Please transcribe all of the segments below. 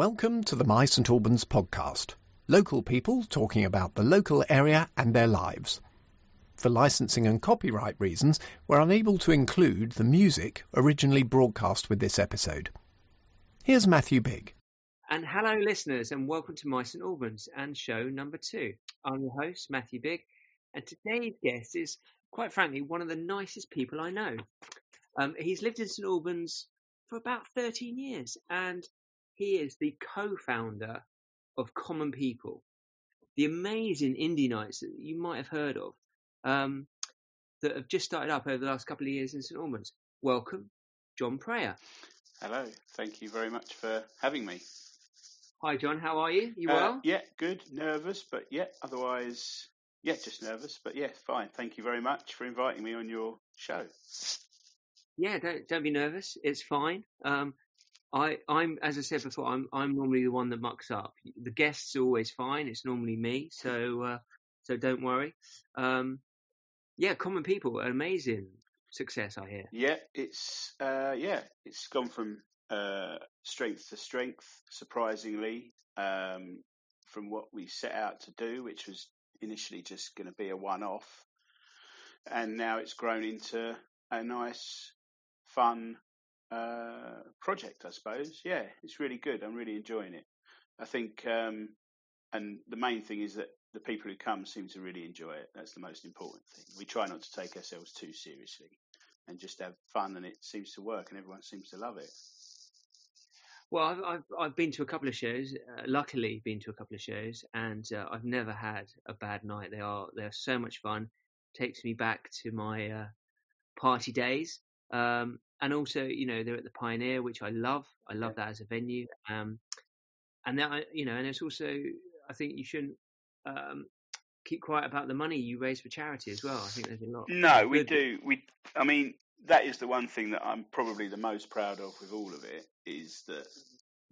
Welcome to the My St Albans podcast. Local people talking about the local area and their lives. For licensing and copyright reasons, we're unable to include the music originally broadcast with this episode. Here's Matthew Big. And hello, listeners, and welcome to My St Albans and show number two. I'm your host, Matthew Big, and today's guest is, quite frankly, one of the nicest people I know. Um, he's lived in St Albans for about 13 years, and he is the co-founder of Common People, the amazing indie nights that you might have heard of, um, that have just started up over the last couple of years in St Albans. Welcome, John Prayer. Hello, thank you very much for having me. Hi, John. How are you? You Uh, well? yeah, good. Nervous, but yeah, otherwise, yeah, just nervous, but yeah, fine. Thank you very much for inviting me on your show. Yeah, don't don't be nervous. It's fine. Um, I I'm as I said before, I'm I'm normally the one that mucks up. The guests are always fine. It's normally me, so uh, so don't worry. Um, yeah, common people, amazing success. I hear. Yeah, it's uh, yeah, it's gone from uh, strength to strength, surprisingly, um, from what we set out to do, which was initially just going to be a one-off, and now it's grown into a nice, fun uh, project, I suppose. Yeah, it's really good. I'm really enjoying it. I think, um, and the main thing is that the people who come seem to really enjoy it. That's the most important thing. We try not to take ourselves too seriously and just have fun, and it seems to work, and everyone seems to love it. Well, I've I've, been to a couple of shows. Uh, luckily, been to a couple of shows, and uh, I've never had a bad night. They are they are so much fun. Takes me back to my uh, party days. Um, and also, you know, they're at the Pioneer, which I love. I love that as a venue. Um, and that, you know, and it's also, I think you shouldn't um, keep quiet about the money you raise for charity as well. I think there's a lot. No, we do. We, I mean, that is the one thing that I'm probably the most proud of with all of it is that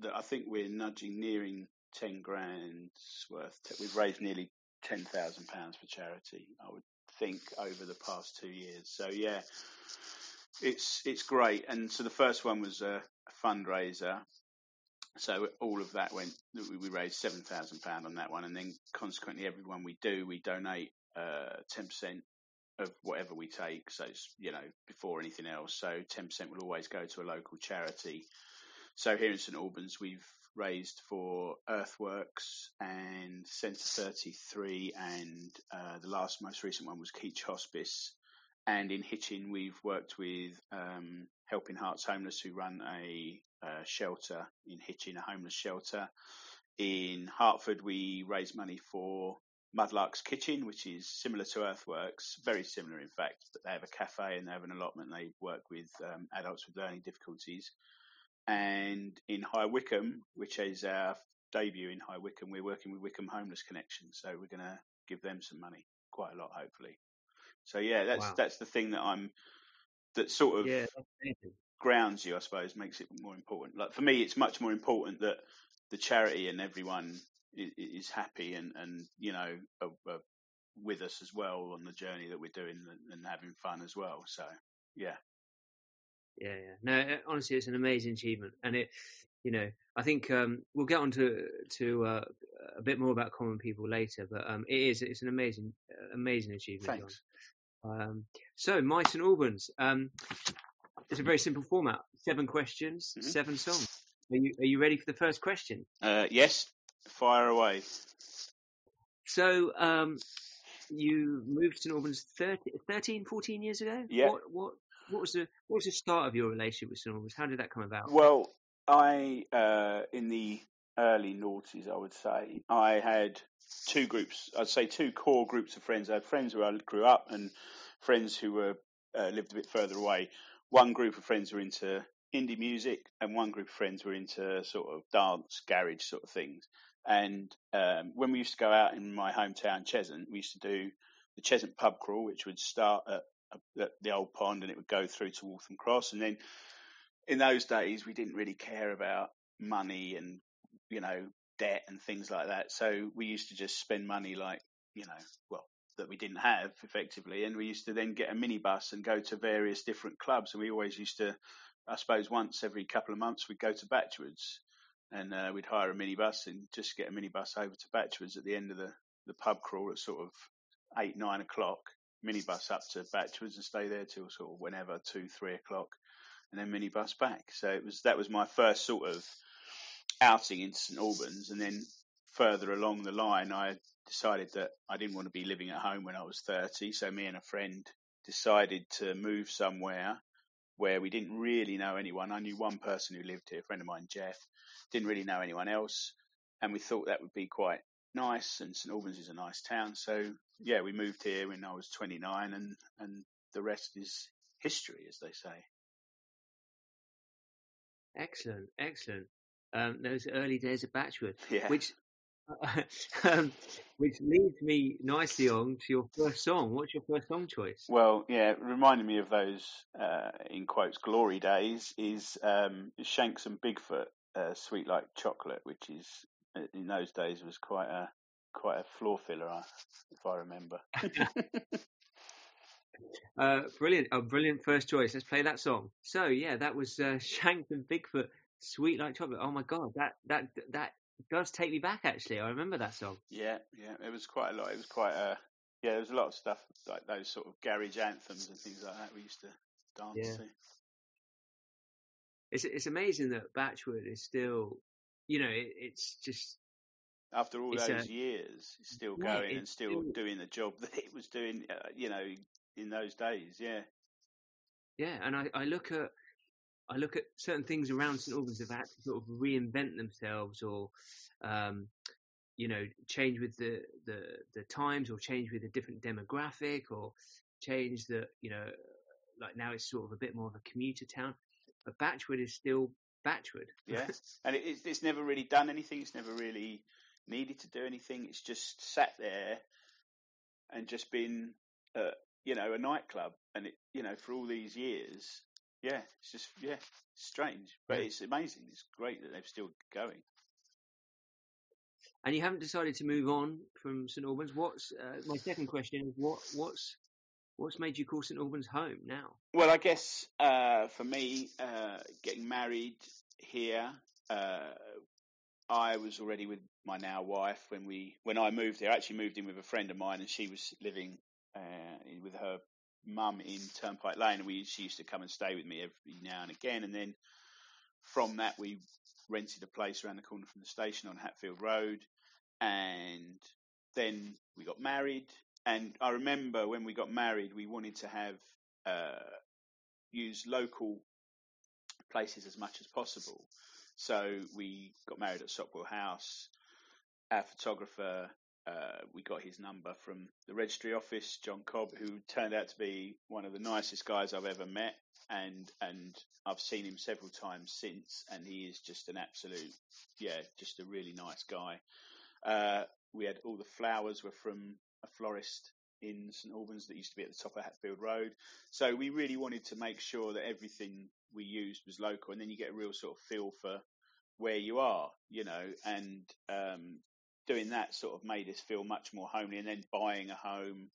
that I think we're nudging nearing ten grand's worth. We've raised nearly ten thousand pounds for charity. I would think over the past two years. So yeah, it's it's great. And so the first one was a, fundraiser. So all of that went. We raised seven thousand pound on that one, and then consequently, every one we do, we donate uh, ten percent of whatever we take. So it's, you know, before anything else. So ten percent will always go to a local charity. So here in St Albans, we've raised for Earthworks and Centre 33, and uh, the last most recent one was Keech Hospice. And in Hitchin, we've worked with um, Helping Hearts Homeless, who run a shelter in Hitchin, a homeless shelter. In Hertford, we raise money for Mudlark's Kitchen, which is similar to Earthworks, very similar in fact, they have a cafe and they have an allotment. They work with um, adults with learning difficulties. And in High Wycombe, which is our debut in High Wycombe, we're working with Wycombe Homeless Connection. So we're going to give them some money, quite a lot, hopefully. So yeah, that's Wow. that's the thing that I'm that sort of Yeah, grounds you, I suppose, makes it more important. Like for me, it's much more important that the charity and everyone is, is happy and and you know are, are with us as well on the journey that we're doing and, and having fun as well. So yeah, Yeah, yeah. No, uh, honestly, it's an amazing achievement, and it, you know, I think um, we'll get on to to uh, a bit more about common people later, but um, it is it's an amazing amazing achievement. thanks. Um, so, My St Albans, um, it's a very simple format: seven questions, Mhm. seven songs. Are you are you ready for the first question? Uh, yes, fire away. So, um, you moved to Albans 30, 13, 14 years ago. Yeah. What what what was the what was the start of your relationship with St Albans? How did that come about? Well, I uh, in the early noughties, I would say, I had two groups. I'd say two core groups of friends. I had friends where I grew up and friends who were uh, lived a bit further away. One group of friends were into indie music, and one group of friends were into sort of dance, garage sort of things. And um, when we used to go out in my hometown, Cheshunt, we used to do the Cheshunt pub crawl, which would start at, at the old pond and it would go through to Waltham Cross, and then in those days we didn't really care about money and you know debt and things like that. So we used to just spend money like you know well that we didn't have effectively, and we used to then get a minibus and go to various different clubs, and we always used to. I suppose once every couple of months we'd go to Batchwoods, and uh, we'd hire a minibus and just get a minibus over to Batchwoods at the end of the the pub crawl at sort of eight nine o'clock. Minibus up to Batchwoods and stay there till sort of whenever two three o'clock, and then minibus back. So it was that was my first sort of outing into St Albans, and then further along the line, I decided that I didn't want to be living at home when I was 30. So me and a friend decided to move somewhere where we didn't really know anyone. I knew one person who lived here, a friend of mine, Jeff. Didn't really know anyone else, and we thought that would be quite nice. And St Albans is a nice town, so yeah, we moved here when I was 29, and and the rest is history, as they say. Excellent, excellent. Um, those early days of Batchwood, Yeah. which um, which leads me nicely on to your first song. What's your first song choice? Well, yeah, reminding me of those uh, in quotes glory days is um, Shanks and Bigfoot, uh, "Sweet Like Chocolate," which is uh, in those days was quite a quite a floor filler, if I remember. Uh, brilliant, a brilliant first choice. Let's play that song. So yeah, that was uh, Shanks and Bigfoot, "Sweet Like Chocolate." Oh my god, that that that does take me back. Actually, I remember that song. yeah, yeah, it was quite a lot. It was quite a yeah. There was a lot of stuff like those sort of garage anthems and things like that we used to dance Yeah. to. It's it's amazing that Batchwood is still, you know, it, it's just After all those a- years, it's still Yeah, going and still still- doing the job that it was doing. Uh, you know, in those days, yeah. Yeah, and I, I look at I look at certain things around St Albans that have had to sort of reinvent themselves, or um, you know, change with the, the the times, or change with a different demographic, or change the you know, like now it's sort of a bit more of a commuter town. But Batchwood is still Batchwood. Yeah, and it, it's, it's never really done anything. It's never really needed to do anything. It's just sat there and just been, uh, you know, a nightclub. And it, you know, for all these years, yeah, it's just yeah, strange, but it's amazing. It's great that they're still going. and you haven't decided to move on from St Albans. What's uh, my second question? Is what what's what's made you call St Albans home now? Well, I guess uh, for me, uh, getting married here, uh, I was already with my now wife when we when I moved here. I actually moved in with a friend of mine, and she was living uh, with her mum in Turnpike Lane. And we she used to come and stay with me every now and again. And then from that, we rented a place around the corner from the station on Hatfield Road, and then we got married. And I remember when we got married, we wanted to have uh, use local places as much as possible. So we got married at Sopwell House. Our photographer, uh, we got his number from the registry office, John Cobb, who turned out to be one of the nicest guys I've ever met, and and I've seen him several times since, and he is just an absolute, yeah, just a really nice guy. Uh, we had all the flowers were from a florist in St Albans that used to be at the top of Hatfield Road. So we really wanted to make sure that everything we used was local, and then you get a real sort of feel for where you are, you know, and um, doing that sort of made us feel much more homely. And then buying a home,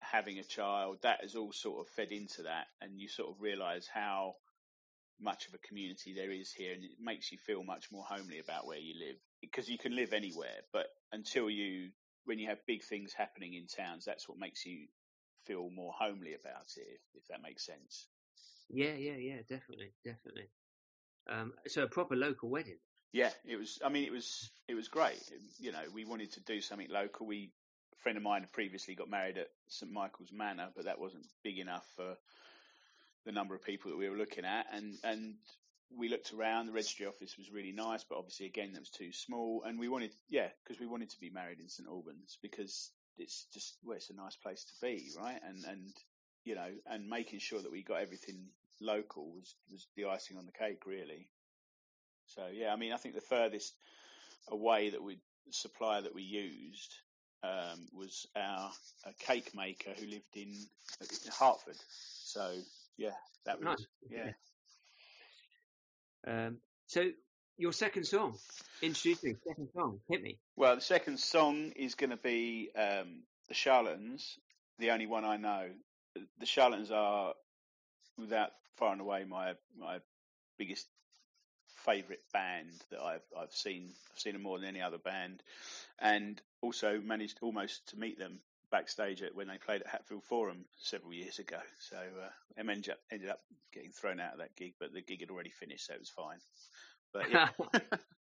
having a child, that has all sort of fed into that, and you sort of realise how much of a community there is here, and it makes you feel much more homely about where you live because you can live anywhere, but until you when you have big things happening in towns, that's what makes you feel more homely about it, if, if that makes sense. Yeah, yeah, yeah, definitely, definitely. Um, so a proper local wedding. Yeah, it was. I mean, it was it was great. You know, we wanted to do something local. We a friend of mine had previously got married at St Michael's Manor, but that wasn't big enough for the number of people that we were looking at. And and we looked around. The registry office was really nice, but obviously again that was too small. And we wanted, yeah, because we wanted to be married in St Albans because it's just well, it's a nice place to be, right? And and you know, and making sure that we got everything local was was the icing on the cake, really. So yeah, I mean, I think the furthest away that we supplier that we used um, was our cake maker who lived in Hertford. So yeah, that was Nice. yeah. Um, so your second song, introduce me. Second song, hit me. Well, the second song is going to be um, the Charlatans, the only one I know. The Charlatans are, without far and away, my my biggest favourite band that I've I've seen. I've seen them more than any other band, and also managed almost to meet them backstage at, when they played at Hatfield Forum several years ago. So uh, M ended up, ended up getting thrown out of that gig, but the gig had already finished, so it was fine. But yeah,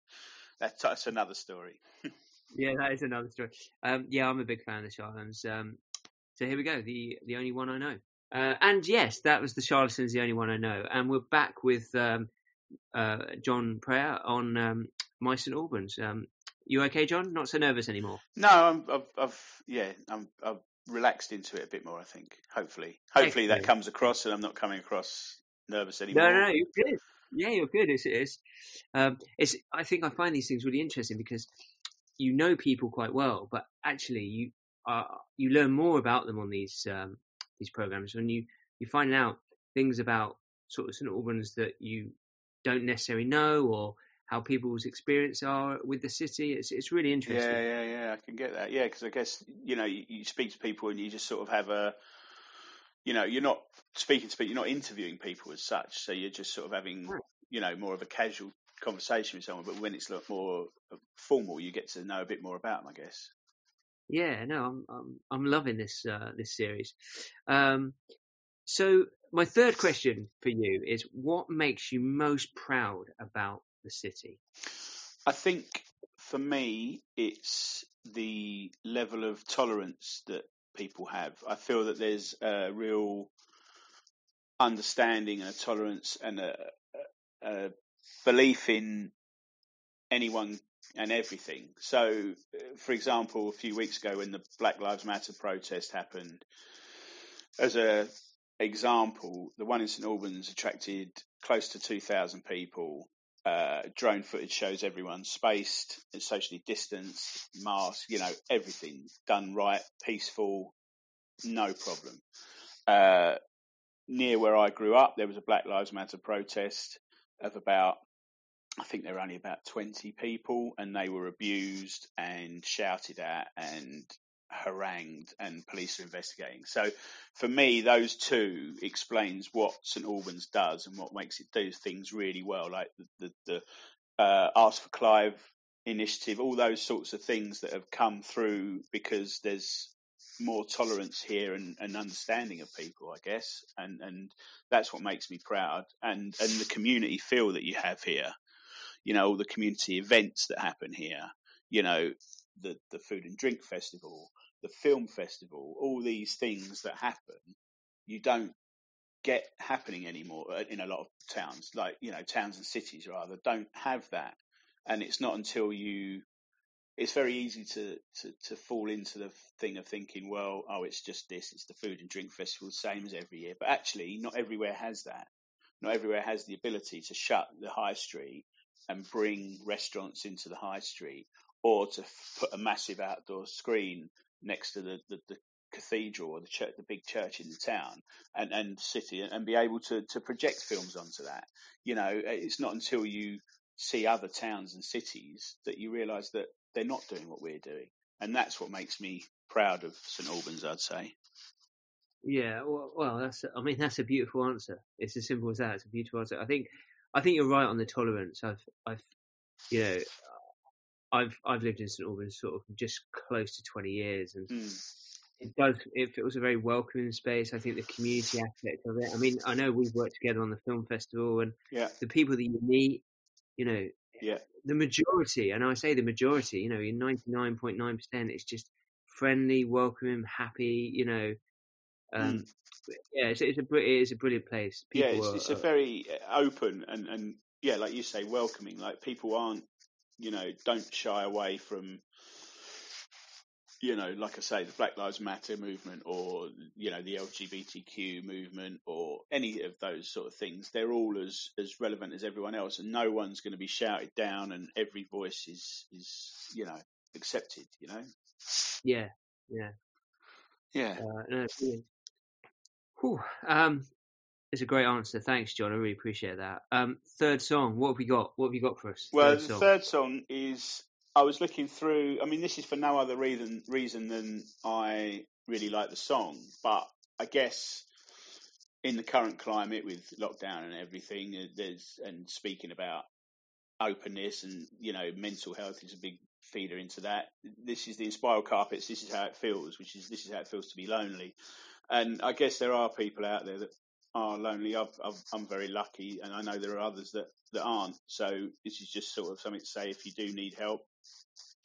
that's, that's another story. yeah, that is another story. Um, yeah, I'm a big fan of the Charlatans. Um, so here we go, the the only one I know. Uh, and yes, that was the Charlatans, the only one I know. And we're back with um, John Prayer on um, My St Albans. Um, you okay, John? Not so nervous anymore? No, I'm, I've, I've yeah, I'm, I've relaxed into it a bit more. I think. Hopefully, hopefully Excellent. that comes across, and I'm not coming across nervous anymore. No, no, no you're good. Yeah, you're good. It's, it's, um, it's. I think I find these things really interesting because you know people quite well, but actually you uh, you learn more about them on these um, these programs when you you find out things about sort of St Albans that you don't necessarily know or how people's experience are with the city. It's it's really interesting. Yeah, yeah, yeah. I can get that. Yeah, because I guess you know you, you, speak to people and you just sort of have a, you know, you're not speaking to people, you're not interviewing people as such. So you're just sort of having, right. you know, more of a casual conversation with someone. But when it's a more formal, you get to know a bit more about them, I guess. Yeah, no, I'm I'm, I'm loving this uh, this series. Um, so my third question for you is: What makes you most proud about the city? I think for me, it's the level of tolerance that people have. I feel that there's a real understanding and a tolerance and a, a belief in anyone and everything. So, for example, a few weeks ago when the Black Lives Matter protest happened, as a example, the one in St Albans attracted close to 2,000 people. Uh, drone footage shows everyone spaced, socially distanced, masked, you know, everything done right, peaceful, no problem. Uh, near where I grew up, there was a Black Lives Matter protest of about I think there were only about 20 people and they were abused and shouted at and harangued and police are investigating. So for me, those two explains what St Albans does and what makes it do things really well, like the, the, the uh, Ask for Clive initiative, all those sorts of things that have come through because there's more tolerance here and, and understanding of people, I guess, and and that's what makes me proud, and and the community feel that you have here. You know, all the community events that happen here, you know, the, the food and drink festival, the film festival, all these things that happen, you don't get happening anymore uh, in a lot of towns, like, you know, towns and cities rather, don't have that. And it's not until you, it's very easy to, to, to fall into the thing of thinking, well, oh, it's just this, it's the food and drink festival, same as every year. But actually, not everywhere has that. Not everywhere has the ability to shut the high street and bring restaurants into the high street or to put a massive outdoor screen next to the, the, the cathedral or the church, the big church in the town and, and city and be able to, to project films onto that. You know, eh, it's not until you see other towns and cities that you realize that they're not doing what we're doing. And that's what makes me proud of St Albans, I'd say. Yeah, well, well, that's. I mean, that's a beautiful answer. It's as simple as that. It's a beautiful answer. I think I think you're right on the tolerance. I've, I've, you know, I've I've lived in St Albans sort of just close to 20 years, and mm. it does it feels a very welcoming space. I think the community aspect of it. I mean, I know we've worked together on the film festival, and yeah. the people that you meet, you know, yeah. the majority, and I say the majority, you know, in 99.9 percent, it's just friendly, welcoming, happy, you know. Um, mm yeah, it's, it's a it's a brilliant place. People yeah, it's, are, it's a very uh, open and and yeah, like you say, welcoming. Like people aren't, you know, don't shy away from, you know, like I say, the Black Lives Matter movement or you know the LGBTQ movement or any of those sort of things. They're all as as relevant as everyone else, and no one's going to be shouted down, and every voice is is you know accepted. You know. Yeah. Yeah. Yeah. Uh, no, Whew, um, it's a great answer. Thanks, John. I really appreciate that. Um, third song. What have we got? What have you got for us? Well, third the song. third song is. I was looking through. I mean, this is for no other reason reason than I really like the song, but I guess in the current climate with lockdown and everything, uh, there's and speaking about openness and you know mental health is a big feeder into that. This is the Inspiral Carpets. This is how it feels, which is this is how it feels to be lonely. And I guess there are people out there that are lonely. i am very lucky, and I know there are others that, that aren't. So this is just sort of something to say: if you do need help,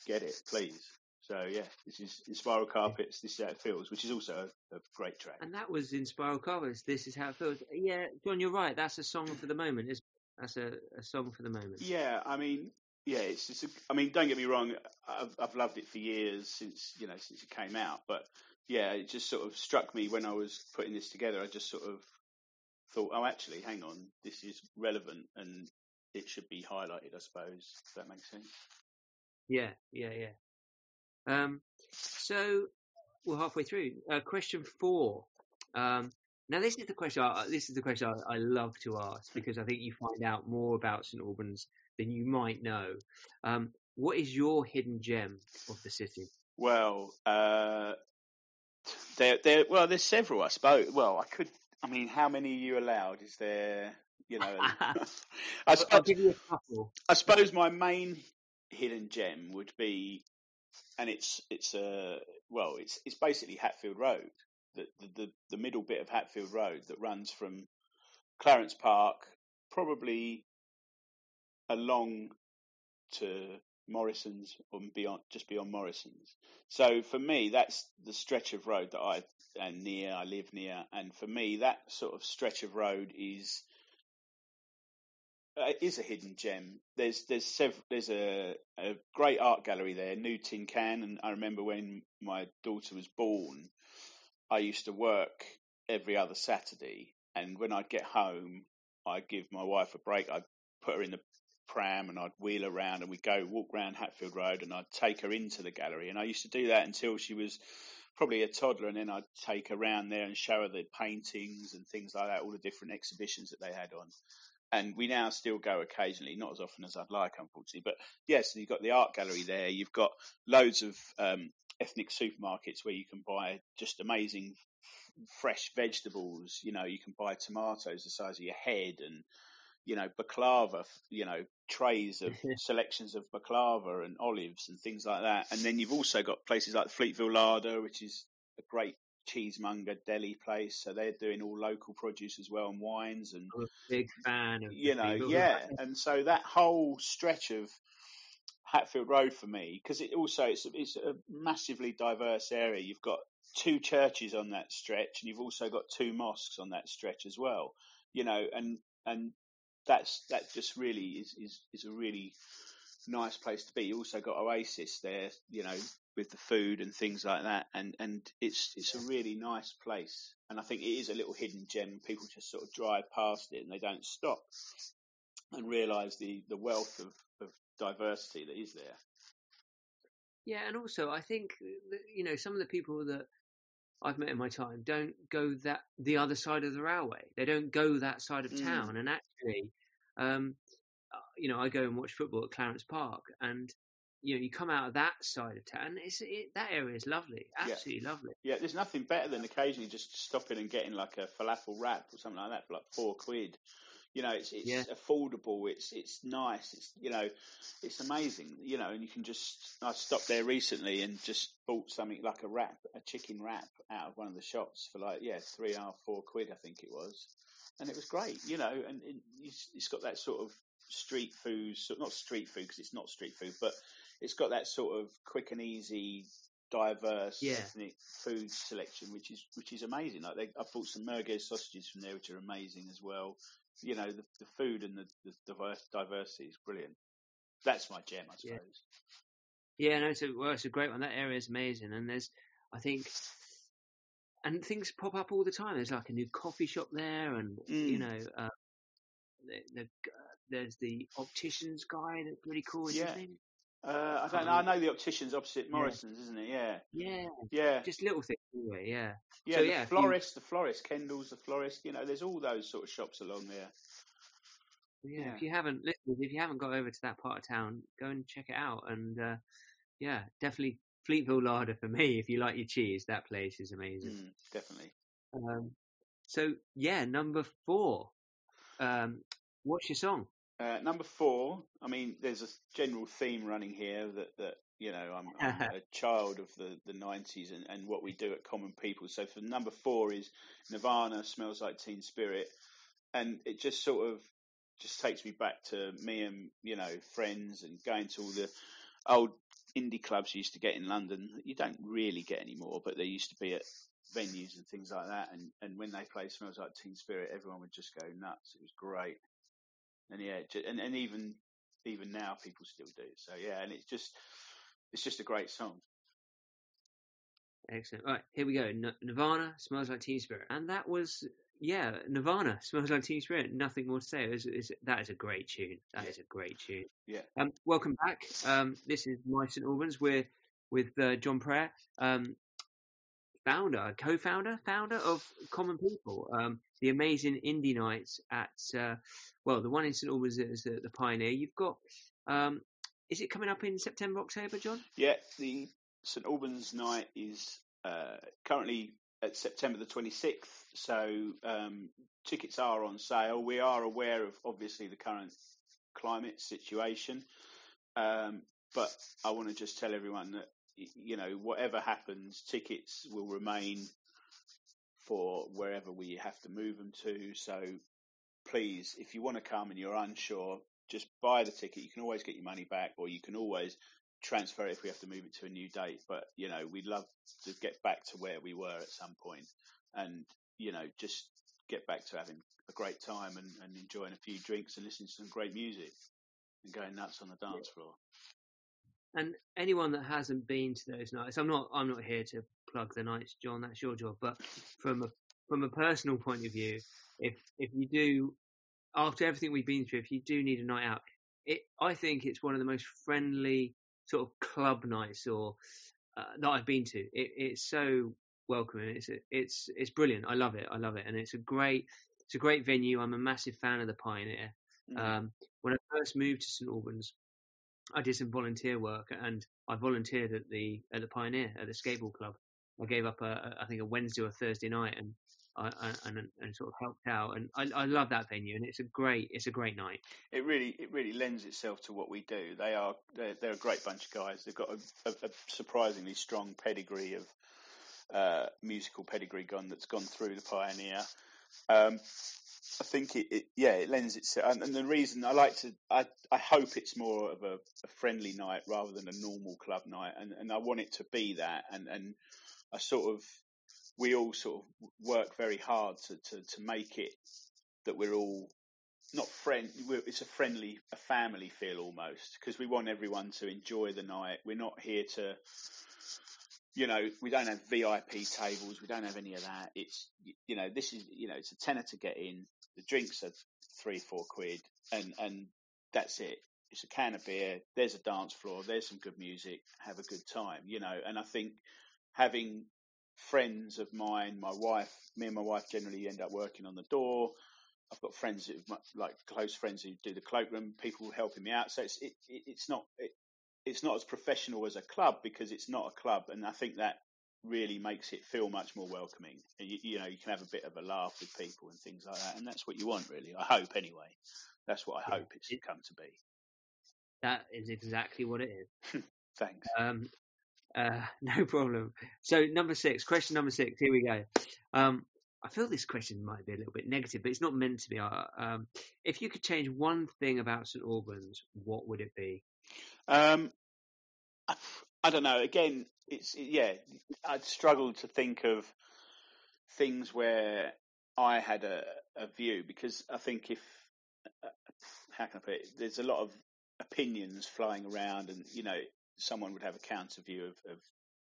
get it, please. So yeah, this is Inspiral Carpets. This is how it feels, which is also a, a great track. And that was Inspiral Carpets. This is how it feels. Yeah, John, you're right. That's a song for the moment. It's, that's a, a song for the moment. Yeah, I mean, yeah, it's just. A, I mean, don't get me wrong. I've, I've loved it for years since you know since it came out, but yeah, it just sort of struck me when I was putting this together. I just sort of thought, oh, actually, hang on, this is relevant and it should be highlighted. I suppose if that makes sense. Yeah, yeah, yeah. Um, so we're halfway through. Uh, question four. Um, now this is the question. I, this is the question I, I, love to ask because I think you find out more about St Albans than you might know. Um, what is your hidden gem of the city? Well, uh, there, there. Well, there's several. I suppose. Well, I could. I mean, how many are you allowed? Is there? You know, I, give you. I suppose my main hidden gem would be and it's it's a uh, well, it's it's basically Hatfield Road, the, the the middle bit of Hatfield Road that runs from Clarence Park, probably along to Morrison's or beyond, just beyond Morrison's. So for me, that's the stretch of road that I and near, I live near, and for me, that sort of stretch of road is uh, is a hidden gem. There's there's there's a, a great art gallery there, New Tin Can, and I remember when my daughter was born, I used to work every other Saturday, and when I'd get home, I'd give my wife a break. I'd put her in the pram and I'd wheel around and we'd go walk around Hatfield Road and I'd take her into the gallery. And I used to do that until she was probably a toddler and then I'd take her around there and show her the paintings and things like that, all the different exhibitions that they had on and we now still go occasionally, not as often as I'd like, unfortunately. But yes, you've got the art gallery there. You've got loads of um, ethnic supermarkets where you can buy just amazing fresh vegetables. You know, you can buy tomatoes the size of your head, and you know baklava. You know, trays of selections of baklava and olives and things like that. And then you've also got places like Fleetville Larder, which is a great cheesemonger deli place, so they're doing all local produce as well and wines and a big fan of you know yeah, and so that whole stretch of Hatfield Road for me because it also it's it's a massively diverse area. You've got two churches on that stretch, and you've also got two mosques on that stretch as well. You know, and and that's that just really is is is a really nice place to be. You also got Oasis there, you know, with the food and things like that, and and it's it's a really nice place, and I think it is a little hidden gem. People just sort of drive past it and they don't stop and realise the the wealth of, of diversity that is there. Yeah, and also I think you know some of the people that I've met in my time don't go that the other side of the railway. They don't go that side of mm. town, mm. and actually, um, uh, you know, I go and watch football at Clarence Park, and you know, you come out of that side of town, it's it, that area is lovely, absolutely yeah. lovely. Yeah, there's nothing better than occasionally just stopping and getting like a falafel wrap or something like that for like four quid. You know, it's it's yeah. affordable. It's it's nice. It's you know, it's amazing. You know, and you can just. I stopped there recently and just bought something like a wrap, a chicken wrap, out of one of the shops for like yeah, three or four quid, I think it was, and it was great. You know, and it, it's got that sort of street food, not street food because it's not street food, but it's got that sort of quick and easy, diverse yeah. ethnic food selection, which is which is amazing. Like they, I bought some merguez sausages from there, which are amazing as well. You know, the, the food and the, the diverse, diversity is brilliant. That's my gem, I suppose. Yeah, yeah no, it's a, well, it's a great one. That area is amazing, and there's, I think, and things pop up all the time. There's like a new coffee shop there, and mm. you know, uh, the, the, uh, there's the opticians guy that's really cool. Yeah. Uh, I don't know. I know the opticians opposite Morrison's, yeah. isn't it? Yeah. Yeah. Yeah. Just little things, anyway. Yeah. Yeah. So, the yeah, florist, you... the florist, Kendall's, the florist. You know, there's all those sort of shops along there. Yeah, yeah. If you haven't listened, if you haven't got over to that part of town, go and check it out. And uh, yeah, definitely Fleetville Larder for me. If you like your cheese, that place is amazing. Mm, definitely. Um, so yeah, number four. Um, what's your song? Uh, number four, I mean, there's a general theme running here that, that you know, I'm, I'm a child of the, the 90s and, and what we do at Common People. So for number four is Nirvana, Smells Like Teen Spirit. And it just sort of just takes me back to me and, you know, friends and going to all the old indie clubs you used to get in London. You don't really get anymore, but they used to be at venues and things like that. And, and when they played Smells Like Teen Spirit, everyone would just go nuts. It was great. And yeah, and, and even even now people still do. So yeah, and it's just it's just a great song. Excellent. All right, here we go. Nirvana smells like Teen Spirit, and that was yeah, Nirvana smells like Teen Spirit. Nothing more to say. It's, it's, that is a great tune. That yeah. is a great tune. Yeah. Um, welcome back. Um, this is My St Albans. We're with uh, John Prayer, um, founder, co-founder, founder of Common People, um, the amazing indie nights at uh, well, the one in St Albans is the, the Pioneer. You've got um, is it coming up in September, October, John? Yeah, the St Albans night is uh, currently at September the 26th, so um, tickets are on sale. We are aware of obviously the current climate situation, um, but I want to just tell everyone that you know whatever happens, tickets will remain for wherever we have to move them to. So please, if you want to come and you're unsure, just buy the ticket. You can always get your money back, or you can always transfer it if we have to move it to a new date. But you know, we'd love to get back to where we were at some point, and you know, just get back to having a great time and, and enjoying a few drinks and listening to some great music and going nuts on the dance floor. And anyone that hasn't been to those nights, I'm not I'm not here to plug the nights, John. That's your job. But from a from a personal point of view, if if you do after everything we've been through, if you do need a night out, it I think it's one of the most friendly sort of club nights or uh, that I've been to. It, it's so welcoming. It's it's it's brilliant. I love it. I love it, and it's a great it's a great venue. I'm a massive fan of the Pioneer. Mm. Um, when I first moved to St Albans, I did some volunteer work, and I volunteered at the at the Pioneer at the skateboard club. I gave up a, I think a Wednesday or Thursday night, and and, and sort of helped out. And I, I love that venue, and it's a great it's a great night. It really it really lends itself to what we do. They are they're, they're a great bunch of guys. They've got a, a, a surprisingly strong pedigree of uh, musical pedigree gone that's gone through the Pioneer. Um, I think it, it, yeah, it lends itself. And, and, the reason I like to, I, I hope it's more of a, a, friendly night rather than a normal club night. And, and I want it to be that. And, and I sort of we all sort of work very hard to, to, to make it that we're all not friend. It's a friendly, a family feel almost because we want everyone to enjoy the night. We're not here to, you know, we don't have VIP tables. We don't have any of that. It's, you know, this is, you know, it's a tenner to get in. The drinks are three, four quid, and and that's it. It's a can of beer. There's a dance floor. There's some good music. Have a good time, you know. And I think having friends of mine, my wife, me and my wife generally end up working on the door. I've got friends, like close friends who do the cloakroom, people helping me out. So it's, it, it's not, it, it's not as professional as a club because it's not a club. And I think that really makes it feel much more welcoming. You, you, know, you can have a bit of a laugh with people and things like that. And that's what you want, really. I hope, anyway. That's what I hope it's come to be. That is exactly what it is. Thanks. Um, uh, no problem. So number six, question number six. Here we go. Um, I feel this question might be a little bit negative, but it's not meant to be. Uh, um, if you could change one thing about St Albans, what would it be? Um, I, I, don't know. Again, it's yeah. I'd struggle to think of things where I had a, a view because I think if uh, how can I put it? There's a lot of opinions flying around, and you know, someone would have a counter view of, of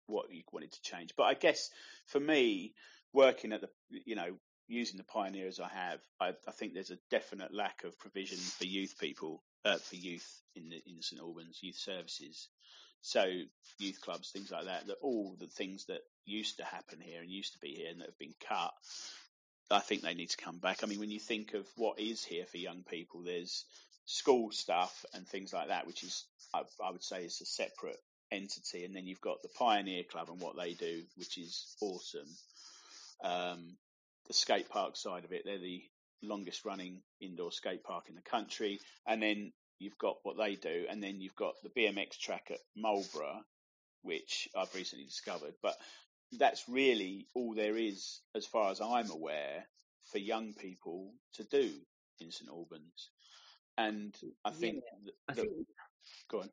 what you wanted to change. But I guess for me, working at the, you know, using the Pioneer as I have, I, I think there's a definite lack of provision for youth people, uh, for youth in the, in St Albans, youth services. So youth clubs, things like that, that all the things that used to happen here and used to be here and that have been cut, I think they need to come back. I mean, when you think of what is here for young people, there's school stuff and things like that, which is I, I would say is a separate entity, and then you've got the Pioneer Club and what they do, which is awesome. Um, the skate park side of it, they're the longest running indoor skate park in the country, and then you've got what they do, and then you've got the BMX track at Marlborough, which I've recently discovered. But that's really all there is, as far as I'm aware, for young people to do in St Albans. And I think, Yeah, that, I think go on.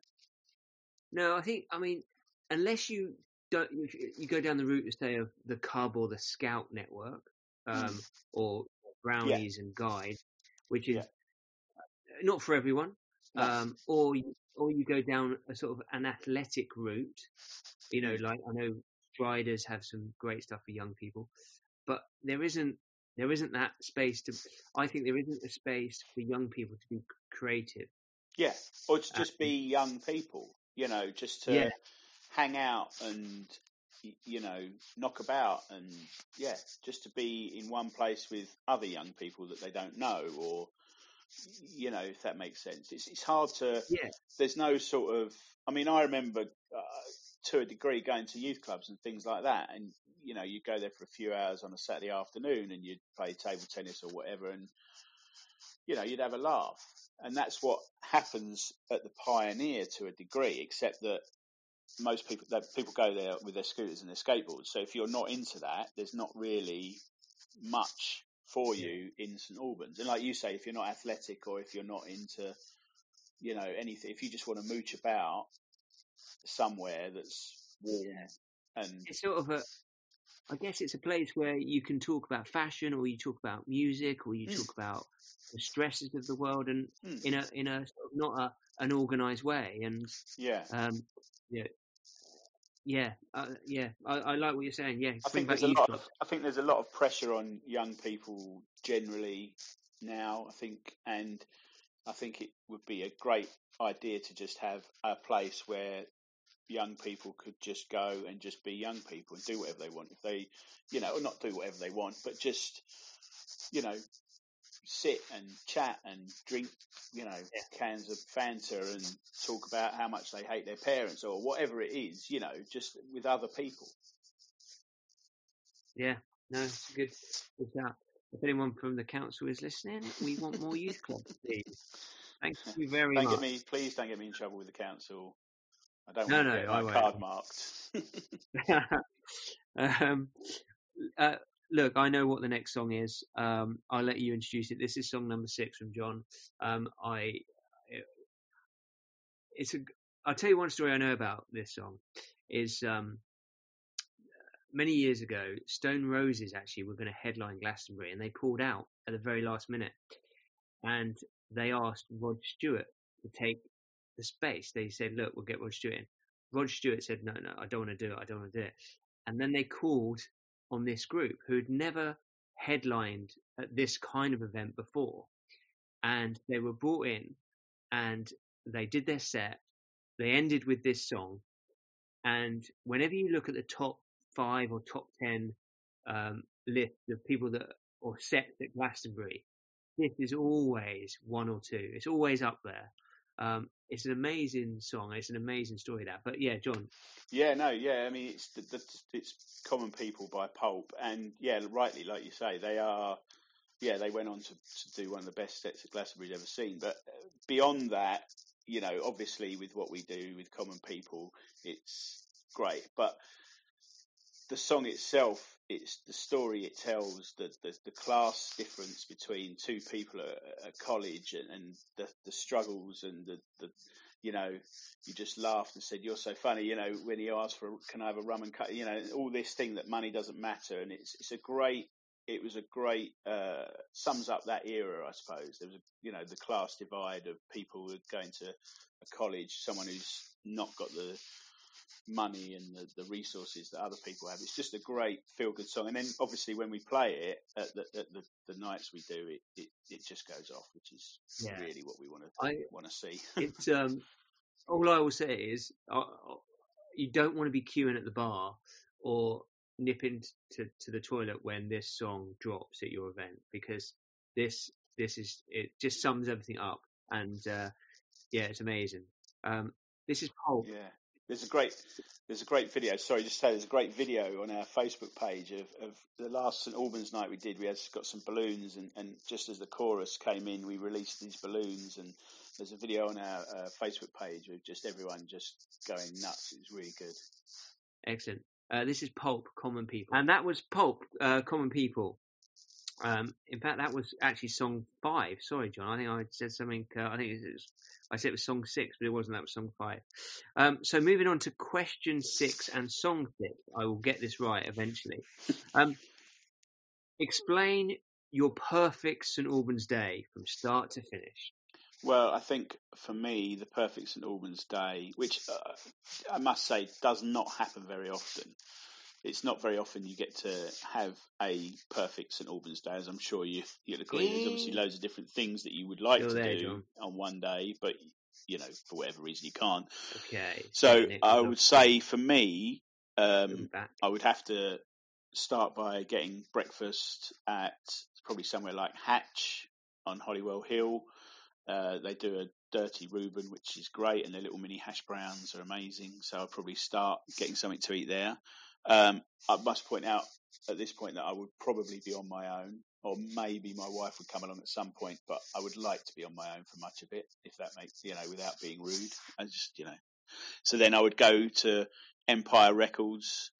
no, I think I mean unless you don't you go down the route, to say of the Cub or the Scout network, um, Mm. or Brownies and Guide, which is Yeah. not for everyone. No. Um, or you, or you go down a sort of an athletic route. You know, Mm. like I know riders have some great stuff for young people, but there isn't there isn't that space to. I think there isn't a space for young people to be creative. Yeah, or to Uh, just be young people, you know, just to Yeah. hang out and you know knock about and yeah, just to be in one place with other young people that they don't know, or you know, if that makes sense. It's it's hard to. Yeah. There's no sort of. I mean, I remember uh, to a degree going to youth clubs and things like that, and you know, you go there for a few hours on a Saturday afternoon and you'd play table tennis or whatever, and you know, you'd have a laugh. And that's what happens at the Pioneer to a degree, except that most people that people go there with their scooters and their skateboards. So if you're not into that, there's not really much for you in St Albans. And like you say, if you're not athletic or if you're not into, you know, anything, if you just want to mooch about somewhere that's warm Yeah. and It's sort of a. I guess it's a place where you can talk about fashion, or you talk about music, or you Mm. talk about the stresses of the world, and Mm. in a in a sort of not a an organised way. And yeah. um, yeah, yeah, uh, yeah. I, I like what you're saying. Yeah, I think there's a lot. Of, I think there's a lot of pressure on young people generally now. I think, and I think it would be a great idea to just have a place where young people could just go and just be young people and do whatever they want. If they, you know, or not do whatever they want, but just, you know, sit and chat and drink, you know, cans of Fanta and talk about how much they hate their parents or whatever it is, you know, just with other people. Yeah, no, it's a good. Good shout. If anyone from the council is listening, we want more youth clubs, please. Thank you very Don't much. get me, please don't get me in trouble with the council. I don't No, want no, get I my card marked. um, uh, look, I know what the next song is. Um, I'll let you introduce it. This is song number six from John. Um, I, it's a. I'll tell you one story I know about this song. Is um, many years ago, Stone Roses actually were going to headline Glastonbury, and they pulled out at the very last minute, and they asked Rod Stewart to take the space. They said, "Look, we'll get Rod Stewart in." Rod Stewart said, "No, no, I don't want to do it. I don't want to do it." And then they called on this group who had never headlined at this kind of event before, and they were brought in, and they did their set. They ended with this song, and whenever you look at the top five or top ten um, list of people that or sets at Glastonbury, this is always one or two. It's always up there. Um, it's an amazing song. It's an amazing story that. But yeah, John, yeah, no, yeah. I mean, it's the, the, it's Common People by Pulp, and yeah, rightly, like you say, they are. Yeah, they went on to, to do one of the best sets of Glastonbury's ever seen. But uh, beyond that, you know, obviously with what we do with Common People, it's great. But the song itself, it's the story it tells, the the, the class difference between two people at, at college, and, and the the struggles and the the you know, you just laughed and said, "You're so funny." You know, when he asked for, "Can I have a rum and cut?" You know, all this thing that money doesn't matter, and it's it's a great. It was a great uh, sums up that era, I suppose. There was, a, you know, the class divide of people going to a college, someone who's not got the money and the, the resources that other people have. It's just a great feel good song. And then obviously when we play it at the, at the, the nights we do, it, it, it just goes off, which is Yeah. really what we want to want to see. it's um, all I will say is uh, you don't want to be queuing at the bar or nipping to, to the toilet when this song drops at your event because this this is it just sums everything up and uh, yeah, it's amazing. Um, this is Pulp. yeah. There's a great there's a great video. Sorry, just say there's a great video on our Facebook page of, of the last St Albans night we did. We had got some balloons, and, and just as the chorus came in, we released these balloons, and there's a video on our uh, Facebook page of just everyone just going nuts. It was really good. Excellent. Uh, this is Pulp, Common People, and that was Pulp, uh, Common People. Um, in fact, that was actually song five. Sorry, John. I think I said something. Uh, I think it was, I said it was song six, but it wasn't. That was song five. Um, so moving on to question six and song six. I will get this right eventually. Um, explain your perfect St Albans day from start to finish. Well, I think for me, the perfect St Albans day, which uh, I must say does not happen very often. It's not very often you get to have a perfect St Albans day, as I'm sure you you'll agree. There's obviously loads of different things that you would like Still to there, do John. on one day, but you know for whatever reason you can't. Okay. So I would say for me, um. I would have to start by getting breakfast at probably somewhere like Hatch on Holywell Hill. Uh, they do a dirty Reuben, which is great, and their little mini hash browns are amazing. So I'll probably start getting something to eat there. Um, I must point out at this point that I would probably be on my own, or maybe my wife would come along at some point, but I would like to be on my own for much of it, if that makes you know, without being rude. I just you know. So then I would go to Empire Records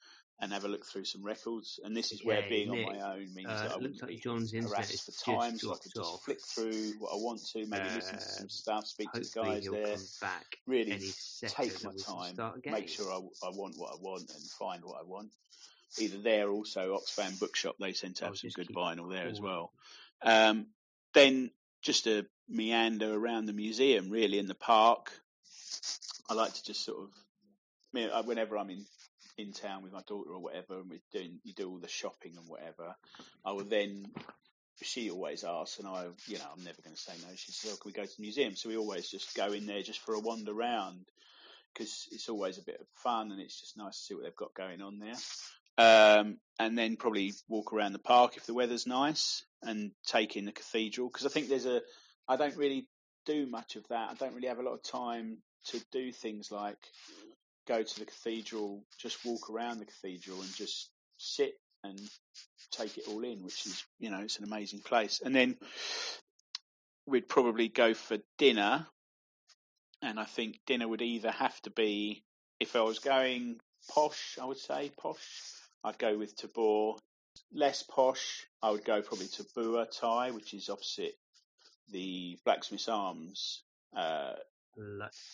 and have a look through some records. And this is where Okay, being on my own means uh, that I wouldn't like be John's internet harassed for time, so I could just off. flick through what I want to, maybe listen to Uh, some stuff, speak to the guys there. back Really take my and we can time, make sure I, I want what I want and find what I want. Either there, also Oxfam Bookshop, they tend to I'll have some good vinyl there as well. Um, then just a meander around the museum, really, in the park. I like to just sort of, I mean, I- whenever I'm in in town with my daughter or whatever, and we're doing, you do all the shopping and whatever, I will then. She always asks, and I, you know, I'm never going to say no. She says, "Oh, can we go to the museum?" So we always just go in there just for a wander round because it's always a bit of fun and it's just nice to see what they've got going on there. Um, and then probably walk around the park if the weather's nice and take in the cathedral because I think there's a. I don't really do much of that. I don't really have a lot of time to do things like go to the cathedral, just walk around the cathedral and just sit and take it all in, which is, you know, it's an amazing place. And then we'd probably go for dinner. And I think dinner would either have to be, if I was going posh, I would say posh, I'd go with Tabure. Less posh, I would go probably to Bua Thai, which is opposite the Blacksmith's Arms uh,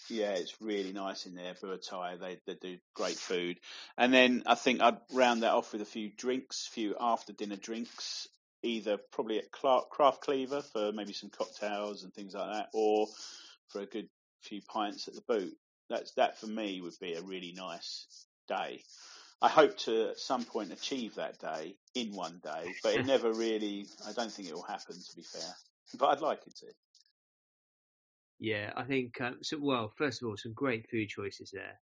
yeah, it's really nice in there. Bua Thai, they they do great food, and then I think I'd round that off with a few drinks, a few after dinner drinks, either probably at Clark, Craft Cleaver for maybe some cocktails and things like that, or for a good few pints at the boot. That's that for me would be a really nice day. I hope to at some point achieve that day in one day, but it never really. I don't think it will happen, to be fair. But I'd like it to. Yeah, I think um, so. Well, first of all, some great food choices there.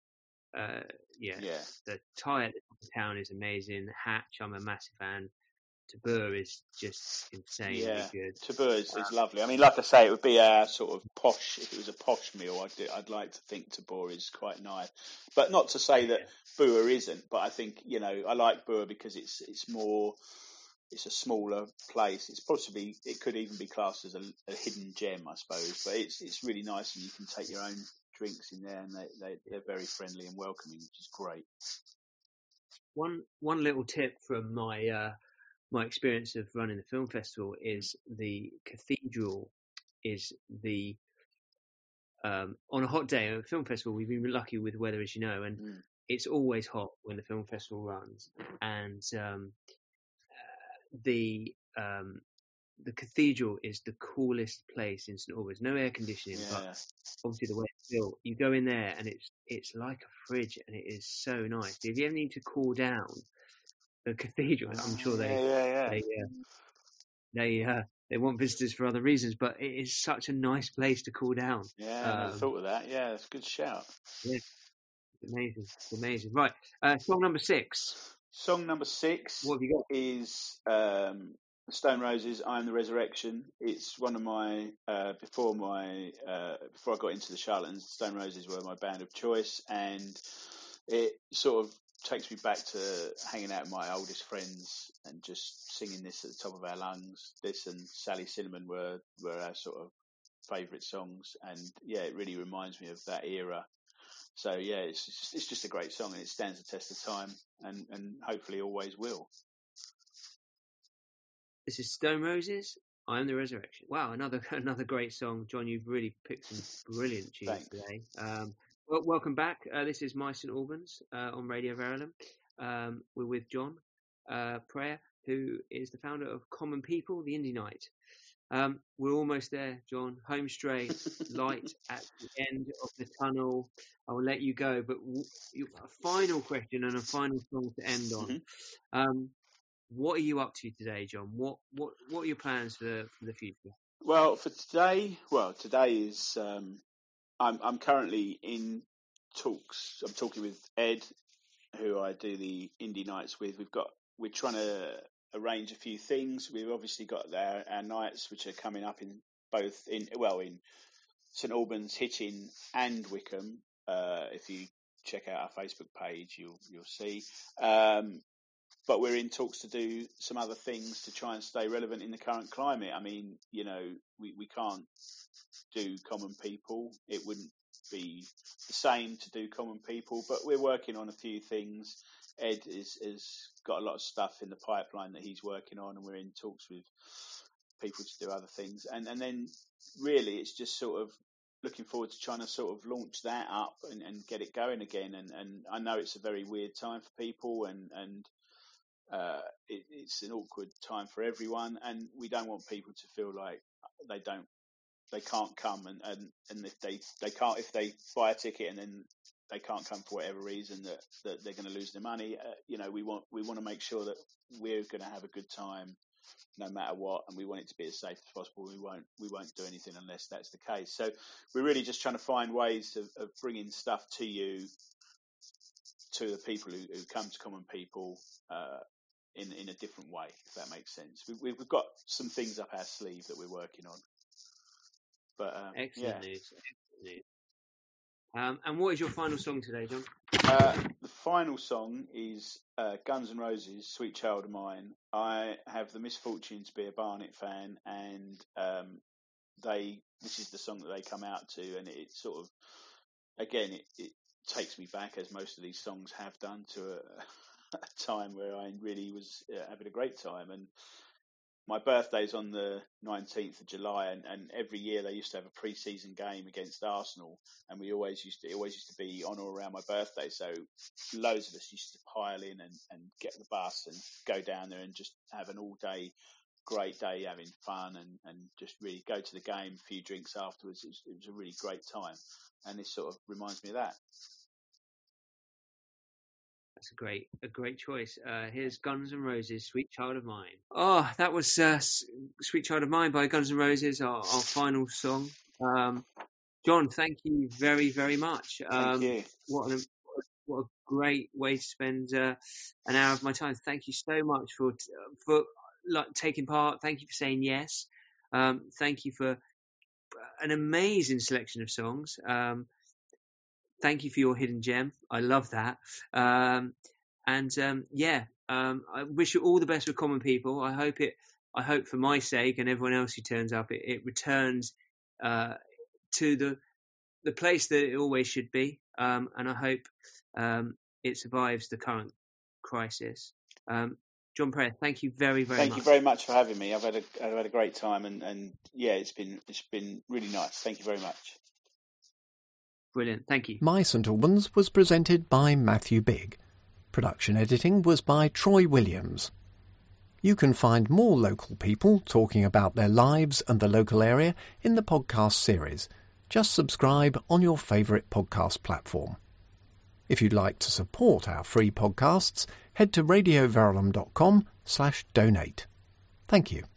Uh, yeah, Yeah. the Thai at the town is amazing. Hatch, I'm a massive fan. Tabure is just insanely Yeah. good. Taboo is, is lovely. I mean, like I say, it would be a sort of posh. If it was a posh meal, I'd do, I'd like to think Tabure is quite nice. But not to say that Bua isn't. But I think you know I like Bua because it's it's more. It's a smaller place. It's possibly it could even be classed as a, a hidden gem, I suppose. But it's it's really nice, and you can take your own drinks in there, and they, they they're very friendly and welcoming, which is great. One one little tip from my uh, my experience of running the film festival is the cathedral is the um, on a hot day at a film festival. We've been lucky with weather, as you know, and Mm. it's always hot when the film festival runs. And um, the um, the cathedral is the coolest place in St Albans. No air conditioning, but obviously the way it's built, you go in there and it's it's like a fridge and it is so nice. If you ever need to cool down the cathedral, I'm sure they yeah, yeah, yeah. they uh, they uh, they want visitors for other reasons, but it is such a nice place to cool down. Yeah, I Um, thought of that. Yeah, it's a good shout. It's amazing, it's amazing. Right, uh, song number six. Song number six What have you got? is um, Stone Roses. I am the Resurrection. It's one of my uh, before my uh, before I got into the Charlatans. Stone Roses were my band of choice, and it sort of takes me back to hanging out with my oldest friends and just singing this at the top of our lungs. This and Sally Cinnamon were were our sort of favourite songs, and yeah, it really reminds me of that era. So yeah, it's just, it's just a great song, and it stands the test of time, and and hopefully always will. This is Stone Roses. I am the resurrection. Wow, another another great song, John. You've really picked some brilliant tunes today. Um, well, welcome back. Uh, this is My St Albans uh, on Radio Verulam. Um, we're with John uh, Prayer, who is the founder of Common People, the Indie Night. Um, we're almost there, John. Home straight, light at the end of the tunnel. I will let you go, but w- a final question and a final song to end on. Mhm. Um, what are you up to today, John? What what what are your plans for the for the future? Well, for today, well, today is um, I'm I'm currently in talks. I'm talking with Ed, who I do the indie nights with. We've got we're trying to arrange a few things. We've obviously got our, nights which are coming up in both in well in St Albans, Hitchin, and Wickham. Uh, if you check out our Facebook page, you'll you'll see. Um, but we're in talks to do some other things to try and stay relevant in the current climate. I mean, you know, we, we can't do common people. It wouldn't be the same to do common people, but we're working on a few things. Ed is, has got a lot of stuff in the pipeline that he's working on, and we're in talks with people to do other things. And and then really, it's just sort of looking forward to trying to sort of launch that up and, and get it going again. And and I know it's a very weird time for people, and and uh, it, it's an awkward time for everyone, and we don't want people to feel like they don't, they can't come, and, and, and if they, they can't, if they buy a ticket and then they can't come for whatever reason that, that they're going to lose their money, uh, you know, we want we want to make sure that we're going to have a good time no matter what, and we want it to be as safe as possible. We won't we won't do anything unless that's the case. So we're really just trying to find ways of, of bringing stuff to you, to the people who, who come to Common People. Uh, in, in a different way, if that makes sense. We, we've got some things up our sleeve that we're working on. But um, Excellent yeah. news. Um, and what is your final song today, John? Uh, the final song is uh, Guns N' Roses, "Sweet Child of Mine." I have the misfortune to be a Barnet fan, and um, they this is the song that they come out to, and it, it sort of again it, it takes me back, as most of these songs have done, to a, a time where I really was uh, having a great time, and my birthday's on the 19th of July, and, and every year they used to have a pre-season game against Arsenal, and we always used to it always used to be on or around my birthday. So loads of us used to pile in and, and get the bus and go down there and just have an all-day great day, having fun and, and just really go to the game, a few drinks afterwards. It was, it was a really great time, and this sort of reminds me of that. That's a great, a great choice. Uh, here's Guns N' Roses, "Sweet Child of Mine." Oh, that was uh, "Sweet Child of Mine" by Guns N' Roses, our, our final song. Um, John, thank you very, very much. Thank Um, you. what an what a great way to spend uh, an hour of my time. Thank you so much for for like taking part. Thank you for saying yes. Um, thank you for an amazing selection of songs. Um, thank you for your hidden gem. I love that. Um, and um, yeah, um, I wish you all the best with Common People. I hope it. I hope for my sake and everyone else who turns up, it, it returns uh, to the the place that it always should be. Um, and I hope um, it survives the current crisis. Um, John Prayer, thank you very, very Thank much. you very much for having me. I've had a I've had a great time, and, and yeah, it's been it's been really nice. Thank you very much. Brilliant. Thank you. My St Albans was presented by Matthew Bigg. Production editing was by Troy Williams. You can find more local people talking about their lives and the local area in the podcast series. Just subscribe on your favourite podcast platform. If you'd like to support our free podcasts, head to radioverulam.com slash donate. Thank you.